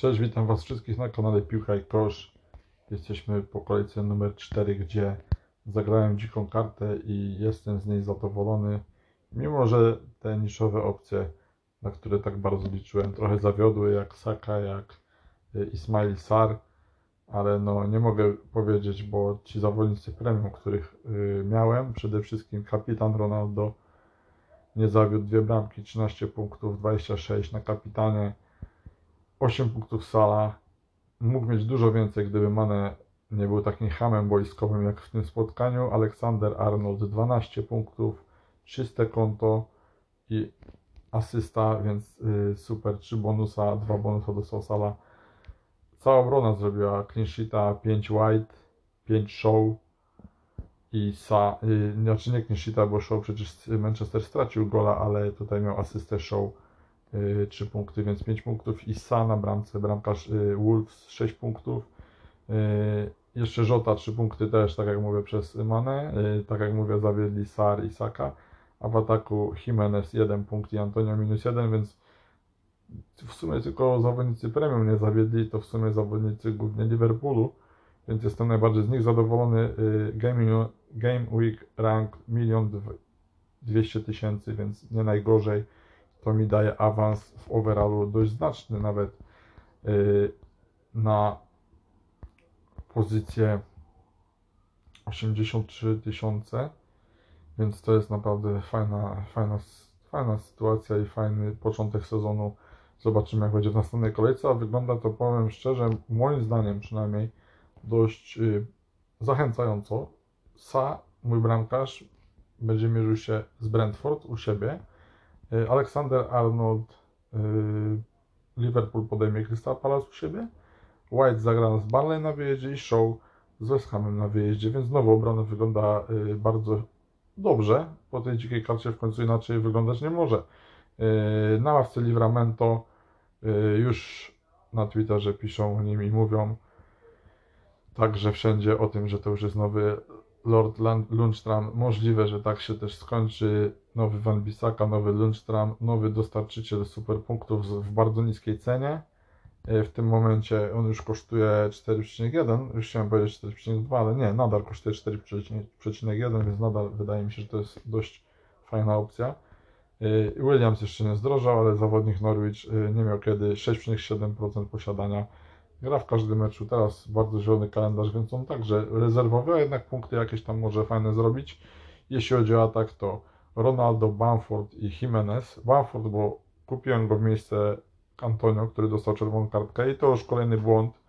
Cześć, witam Was wszystkich na kanale Piłka i Kosz. Jesteśmy po kolejce numer 4, gdzie zagrałem dziką kartę i jestem z niej zadowolony. Mimo, że te niszowe opcje, na które tak bardzo liczyłem, trochę zawiodły, jak Saka, jak y, Ismail Sar, ale no nie mogę powiedzieć, bo ci zawodnicy premium, których y, miałem, przede wszystkim kapitan Ronaldo, nie zawiódł dwie bramki, 13 punktów, 26 na kapitanie. 8 punktów Sala. Mógł mieć dużo więcej, gdyby Mane nie był takim hamem boiskowym jak w tym spotkaniu. Aleksander Arnold 12 punktów, czyste konto i asysta, więc y, super. 3 bonusa, 2 bonusa dostał Sala. Cała obrona zrobiła clean sheeta, 5 white, 5 show i Sa, y, znaczy nie clean sheeta, bo show przecież Manchester stracił gola, ale tutaj miał asystę show 3 punkty, więc 5 punktów. Issa na bramce, bramkarz y, Wolves 6 punktów. Y, jeszcze Żota 3 punkty też, tak jak mówię, przez Mane. Y, tak jak mówię, zawiedli Sar i Saka. A w ataku Jimenez 1 punkt i Antonio minus 1, więc w sumie tylko zawodnicy premium nie zawiedli, to w sumie zawodnicy głównie Liverpoolu, więc jestem najbardziej z nich zadowolony. Game, game Week rank 1 200 tysięcy, więc nie najgorzej to mi daje awans w overallu dość znaczny, nawet yy, na pozycję 83 tysiące, więc to jest naprawdę fajna, fajna, fajna sytuacja i fajny początek sezonu. Zobaczymy jak będzie w następnej kolejce, a wygląda to, powiem szczerze, moim zdaniem przynajmniej dość yy, zachęcająco. Sa, mój bramkarz, będzie mierzył się z Brentford u siebie Y, Aleksander Arnold, y, Liverpool podejmie Crystal Palace u siebie, White zagra z Barley na wyjeździe i Show z West Hamem na wyjeździe, więc znowu obrona wygląda y, bardzo dobrze. Po tej dzikiej karcie w końcu inaczej wyglądać nie może. Na ławce Livramento już na Twitterze piszą o nim i mówią także wszędzie o tym, że to już jest nowy Lord Lundstram. Możliwe, że tak się też skończy. Nowy Van Bissaka, nowy Lundstram, nowy dostarczyciel superpunktów w bardzo niskiej cenie. E, w tym momencie on już kosztuje 4,1, już chciałem powiedzieć 4,2, ale nie, nadal kosztuje 4,1, więc nadal wydaje mi się, że to jest dość fajna opcja. E, Williams jeszcze nie zdrożał, ale zawodnik Norwich e, nie miał kiedy 6,7% posiadania gra w każdym meczu. Teraz bardzo zielony kalendarz, więc on także rezerwowy, a jednak punkty jakieś tam może fajne zrobić. Jeśli chodzi o atak, to Ronaldo, Bamford i Jimenez. Bamford, bo kupiłem go w miejsce Antonio, który dostał czerwoną kartkę i to już kolejny błąd.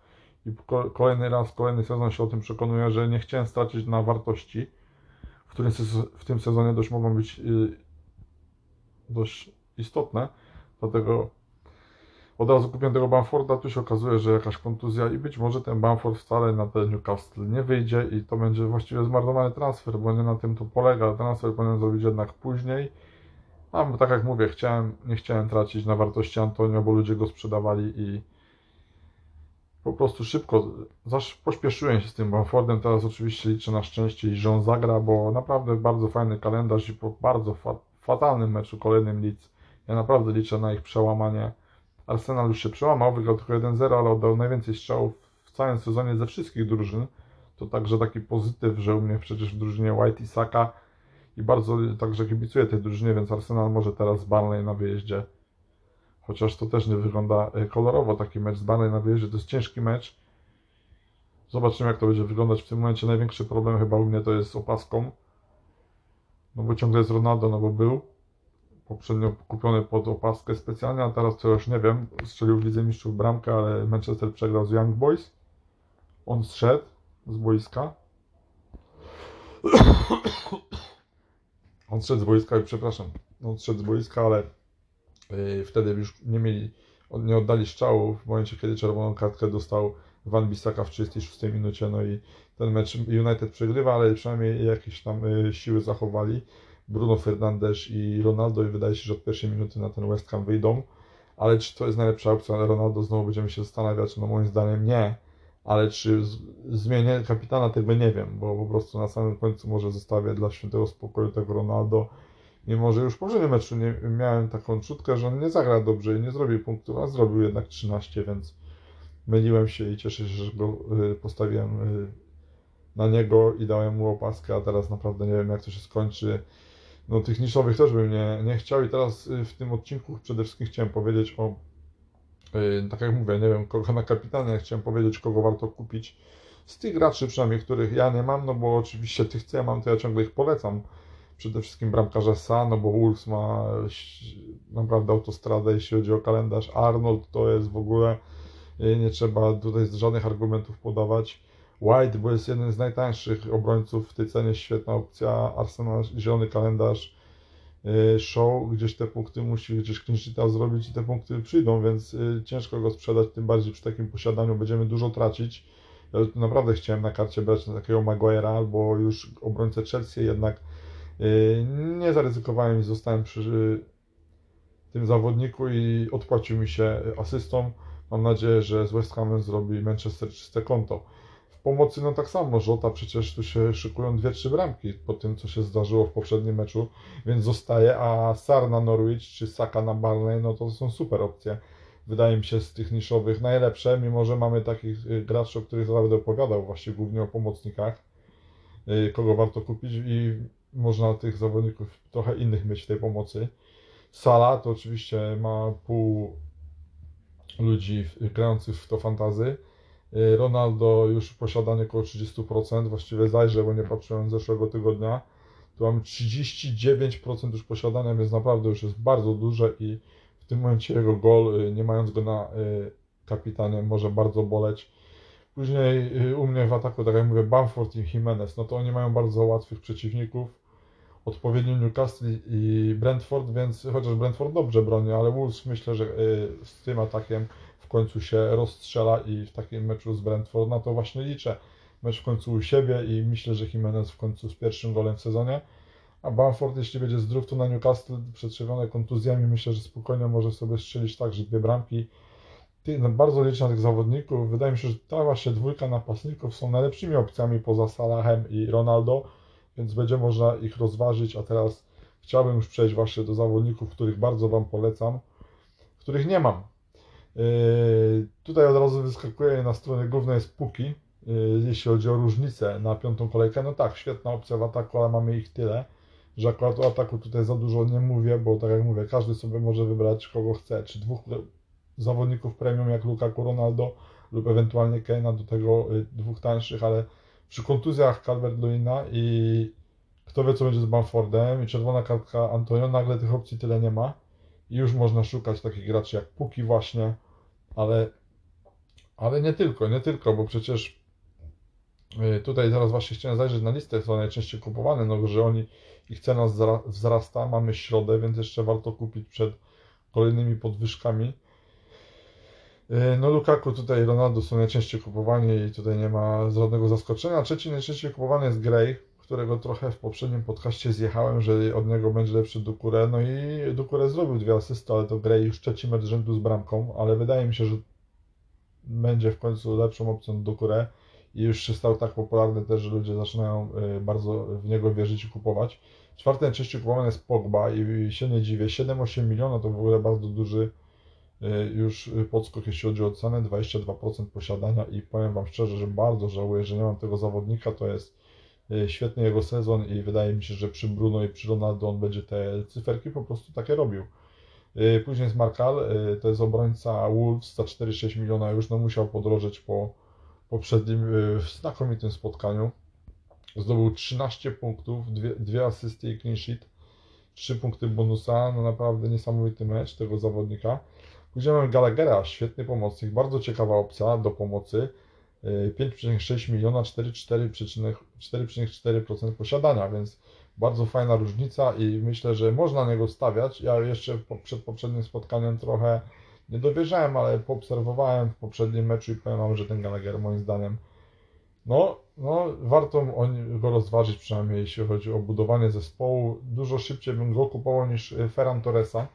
I kolejny raz, kolejny sezon się o tym przekonuję, że nie chciałem stracić na wartości, w, którym w tym sezonie dość mogą być y, dość istotne. Dlatego od razu kupiłem tego Bamforda, tu się okazuje, że jakaś kontuzja i być może ten Bamford wcale na ten Newcastle nie wyjdzie i to będzie właściwie zmarnowany transfer, bo nie na tym to polega. Transfer powinien zrobić jednak później. A tak jak mówię, chciałem, nie chciałem tracić na wartości Antonio, bo ludzie go sprzedawali i po prostu szybko, zaś pośpieszyłem się z tym Bamfordem, teraz oczywiście liczę na szczęście że on zagra, bo naprawdę bardzo fajny kalendarz i po bardzo fa fatalnym meczu kolejnym Leeds, ja naprawdę liczę na ich przełamanie Arsenal już się przełamał, wygrał tylko 1-0, ale oddał najwięcej strzałów w całym sezonie ze wszystkich drużyn. To także taki pozytyw, że u mnie przecież w drużynie White i Saka i bardzo także kibicuję tej drużynie, więc Arsenal może teraz z Barnley na wyjeździe. Chociaż to też nie wygląda e, kolorowo taki mecz z Barnley na wyjeździe, to jest ciężki mecz. Zobaczymy jak to będzie wyglądać w tym momencie. Największy problem chyba u mnie to jest z opaską. No bo ciągle jest Ronaldo, no bo był poprzednio kupiony pod opaskę specjalnie, a teraz to już nie wiem, strzelił w Lidze Mistrzów bramkę, ale Manchester przegrał z Young Boys. On zszedł z boiska. On zszedł z boiska, przepraszam, on zszedł z boiska, ale yy, wtedy już nie mieli, nie oddali strzału w momencie, kiedy czerwoną kartkę dostał Van Bissaka w 36 minucie, no i ten mecz United przegrywa, ale przynajmniej jakieś tam yy, siły zachowali. Bruno Fernandes i Ronaldo i wydaje się, że od pierwszej minuty na ten West Ham wyjdą. Ale czy to jest najlepsza opcja? Ronaldo znowu będziemy się zastanawiać, no moim zdaniem nie. Ale czy zmienię kapitana, tego nie wiem, bo po prostu na samym końcu może zostawię dla świętego spokoju tego Ronaldo. Mimo, że już w poprzednim meczu nie, miałem taką czutkę, że on nie zagra dobrze i nie zrobił punktów, a zrobił jednak 13, więc myliłem się i cieszę się, że go y, postawiłem y, na niego i dałem mu opaskę, a teraz naprawdę nie wiem jak to się skończy. No tych niszowych też bym nie, nie chciał i teraz y, w tym odcinku przede wszystkim chciałem powiedzieć o tak jak mówię, nie wiem kogo na kapitanie, chciałem powiedzieć kogo warto kupić z tych graczy przynajmniej, których ja nie mam, no bo oczywiście tych co ja mam, to ja ciągle ich polecam. Przede wszystkim bramkarza Sa, no bo Wolves ma naprawdę autostradę, jeśli chodzi o kalendarz. Arnold to jest w ogóle, nie trzeba tutaj żadnych argumentów podawać. White, bo jest jeden z najtańszych obrońców w tej cenie, świetna opcja. Arsenal, zielony kalendarz, y, show, gdzieś te punkty musi gdzieś clean zrobić i te punkty przyjdą, więc y, ciężko go sprzedać, tym bardziej przy takim posiadaniu będziemy dużo tracić. Ja naprawdę chciałem na karcie brać na takiego Maguire'a albo już obrońcę Chelsea, jednak y, nie zaryzykowałem i zostałem przy tym zawodniku i odpłacił mi się asystą. Mam nadzieję, że z West Hamem zrobi Manchester czyste konto pomocy, no tak samo, Żota przecież tu się szykują dwie, trzy bramki po tym, co się zdarzyło w poprzednim meczu, więc zostaje, a Sar na Norwich czy Saka na Barney, no to są super opcje. Wydaje mi się z tych niszowych najlepsze, mimo że mamy takich y, graczy, o których będę opowiadał, właśnie głównie o pomocnikach, y, kogo warto kupić i można tych zawodników trochę innych mieć w tej pomocy. Sala to oczywiście ma pół ludzi grających w to fantazy, Ronaldo już posiadanie około 30%, właściwie zajrzę, bo nie patrzyłem zeszłego tygodnia. Tu mamy 39% już posiadania, więc naprawdę już jest bardzo duże i w tym momencie jego gol, y, nie mając go na y, kapitanie, może bardzo boleć. Później u mnie w ataku, tak jak mówię, Bamford i Jimenez, no to oni mają bardzo łatwych przeciwników. Odpowiednio Newcastle i Brentford, więc chociaż Brentford dobrze broni, ale Wolves myślę, że z tym atakiem końcu się rozstrzela i w takim meczu z Brentford na to właśnie liczę. Mecz w końcu u siebie i myślę, że Jimenez w końcu z pierwszym golem w sezonie. A Bamford, jeśli będzie zdrów, to na Newcastle przetrzewione kontuzjami, myślę, że spokojnie może sobie strzelić także dwie bramki. No, bardzo liczę na tych zawodników. Wydaje mi się, że ta właśnie dwójka napastników są najlepszymi opcjami poza Salahem i Ronaldo, więc będzie można ich rozważyć. A teraz chciałbym już przejść właśnie do zawodników, których bardzo Wam polecam, których nie mam. Yy, tutaj od razu wyskakuje na stronie głównej jest Puki, yy, jeśli chodzi o różnicę na piątą kolejkę. No tak, świetna opcja w ataku, ale mamy ich tyle, że akurat o ataku tutaj za dużo nie mówię, bo tak jak mówię, każdy sobie może wybrać kogo chce, czy dwóch zawodników premium jak Lukaku Ronaldo lub ewentualnie Keina, do tego yy, dwóch tańszych, ale przy kontuzjach Calvert-Lewina i kto wie co będzie z Bamfordem i czerwona kartka Antonio, nagle tych opcji tyle nie ma i już można szukać takich graczy jak Puki właśnie, ale, ale nie tylko, nie tylko, bo przecież y, tutaj zaraz właśnie chciałem zajrzeć na listę, co najczęściej kupowane, no że oni, ich cena wzrasta, mamy środę, więc jeszcze warto kupić przed kolejnymi podwyżkami. Y, no Lukaku tutaj Ronaldo są najczęściej kupowani i tutaj nie ma żadnego zaskoczenia. Trzeci najczęściej kupowany jest Gray, którego trochę w poprzednim podcaście zjechałem, że od niego będzie lepszy Dukure. No i Dukure zrobił dwie asysty, ale to Gray już trzeci mecz rzędu z bramką, ale wydaje mi się, że będzie w końcu lepszą opcją Dukure i już się stał tak popularny też, że ludzie zaczynają y, bardzo w niego wierzyć i kupować. Czwarte najczęściej kupowany jest Pogba i się nie dziwię, 7-8 miliona to w ogóle bardzo duży y, już podskok, jeśli chodzi o cenę, 22% posiadania i powiem Wam szczerze, że bardzo żałuję, że nie mam tego zawodnika, to jest świetny jego sezon i wydaje mi się, że przy Bruno i przy Ronaldo on będzie te cyferki po prostu takie robił. Y, później jest Markal, y, to jest obrońca Wolves za 4,6 miliona, już no musiał podrożeć po poprzednim znakomitym spotkaniu. Zdobył 13 punktów, dwie, dwie asysty i clean sheet, 3 punkty bonusa, no naprawdę niesamowity mecz tego zawodnika. Później mamy Gallaghera, świetny pomocnik, bardzo ciekawa opcja do pomocy. 5,6 miliona, 4,4% posiadania, więc bardzo fajna różnica i myślę, że można na niego stawiać. Ja jeszcze przed poprzednim spotkaniem trochę nie dowierzałem, ale poobserwowałem w poprzednim meczu i powiem Wam, że ten Gallagher moim zdaniem no, no warto go rozważyć przynajmniej jeśli chodzi o budowanie zespołu. Dużo szybciej bym go kupował niż Ferran Torresa,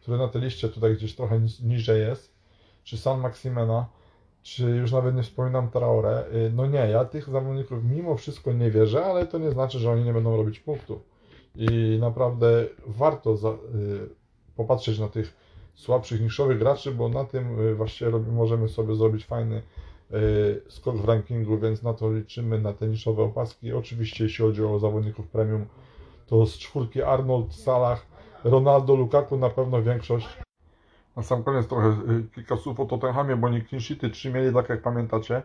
który na tej liście tutaj gdzieś trochę niżej jest, czy San Maximena czy już nawet nie wspominam Traore. Y, no nie, ja tych zawodników mimo wszystko nie wierzę, ale to nie znaczy, że oni nie będą robić punktów. I naprawdę warto za, y, popatrzeć na tych słabszych niszowych graczy, bo na tym y, robi, możemy sobie zrobić fajny skok w rankingu, więc na to liczymy, na te niszowe opaski. Oczywiście jeśli chodzi o zawodników premium, to z czwórki Arnold, Salah, Ronaldo, Lukaku na pewno większość. Na sam koniec trochę y, kilka słów o Tottenhamie, bo oni clean sheety trzy mieli, tak jak pamiętacie.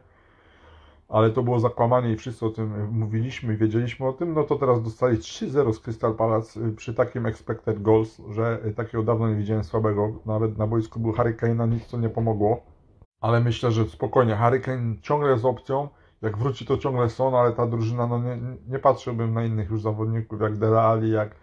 Ale to było zakłamanie i wszyscy o tym mówiliśmy i wiedzieliśmy o tym, no to teraz dostali 3-0 z Crystal Palace y, przy takim expected goals, że y, takiego dawno nie widziałem słabego. Nawet na boisku był Harry Kane, nic to nie pomogło. Ale myślę, że spokojnie, Harry Kane ciągle jest opcją, jak wróci to ciągle są, ale ta drużyna, no nie, nie patrzyłbym na innych już zawodników, jak Dele Alli, jak...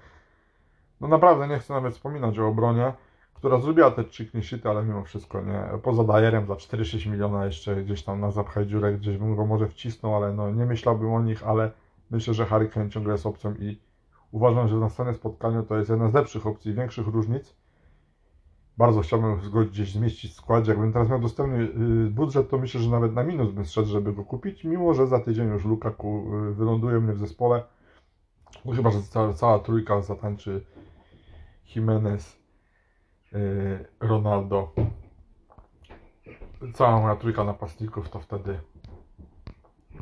No naprawdę nie chcę nawet wspominać o obronie która zrobiła te trzy clean ale mimo wszystko nie. Poza Dajerem za 4-6 miliona jeszcze gdzieś tam na zapchaj dziurę, gdzieś bym go może wcisnął, ale no nie myślałbym o nich, ale myślę, że Harry Kane ciągle jest opcją i uważam, że w następnym spotkaniu to jest jedna z lepszych opcji, większych różnic. Bardzo chciałbym go gdzieś zmieścić w składzie. Jakbym teraz miał dostępny y, budżet, to myślę, że nawet na minus bym szedł, żeby go kupić, mimo że za tydzień już Lukaku y, wyląduje mnie w zespole. No chyba, że cała, cała trójka zatańczy Jimenez, Ronaldo, cała moja trójka napastników, to wtedy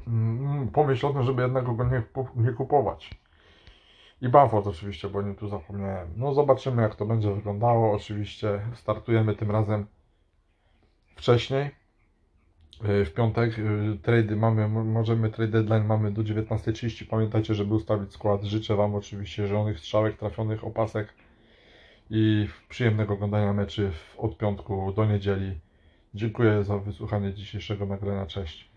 mm, pomyśl o tym, żeby jednego go nie, nie kupować. I Bamford oczywiście, bo nie tu zapomniałem. No zobaczymy jak to będzie wyglądało. Oczywiście startujemy tym razem wcześniej. Y, w piątek y, trady mamy, możemy trade deadline mamy do 19.30. Pamiętajcie, żeby ustawić skład. Życzę Wam oczywiście zielonych strzałek, trafionych opasek i przyjemnego oglądania meczy od piątku do niedzieli. Dziękuję za wysłuchanie dzisiejszego nagrania. Cześć.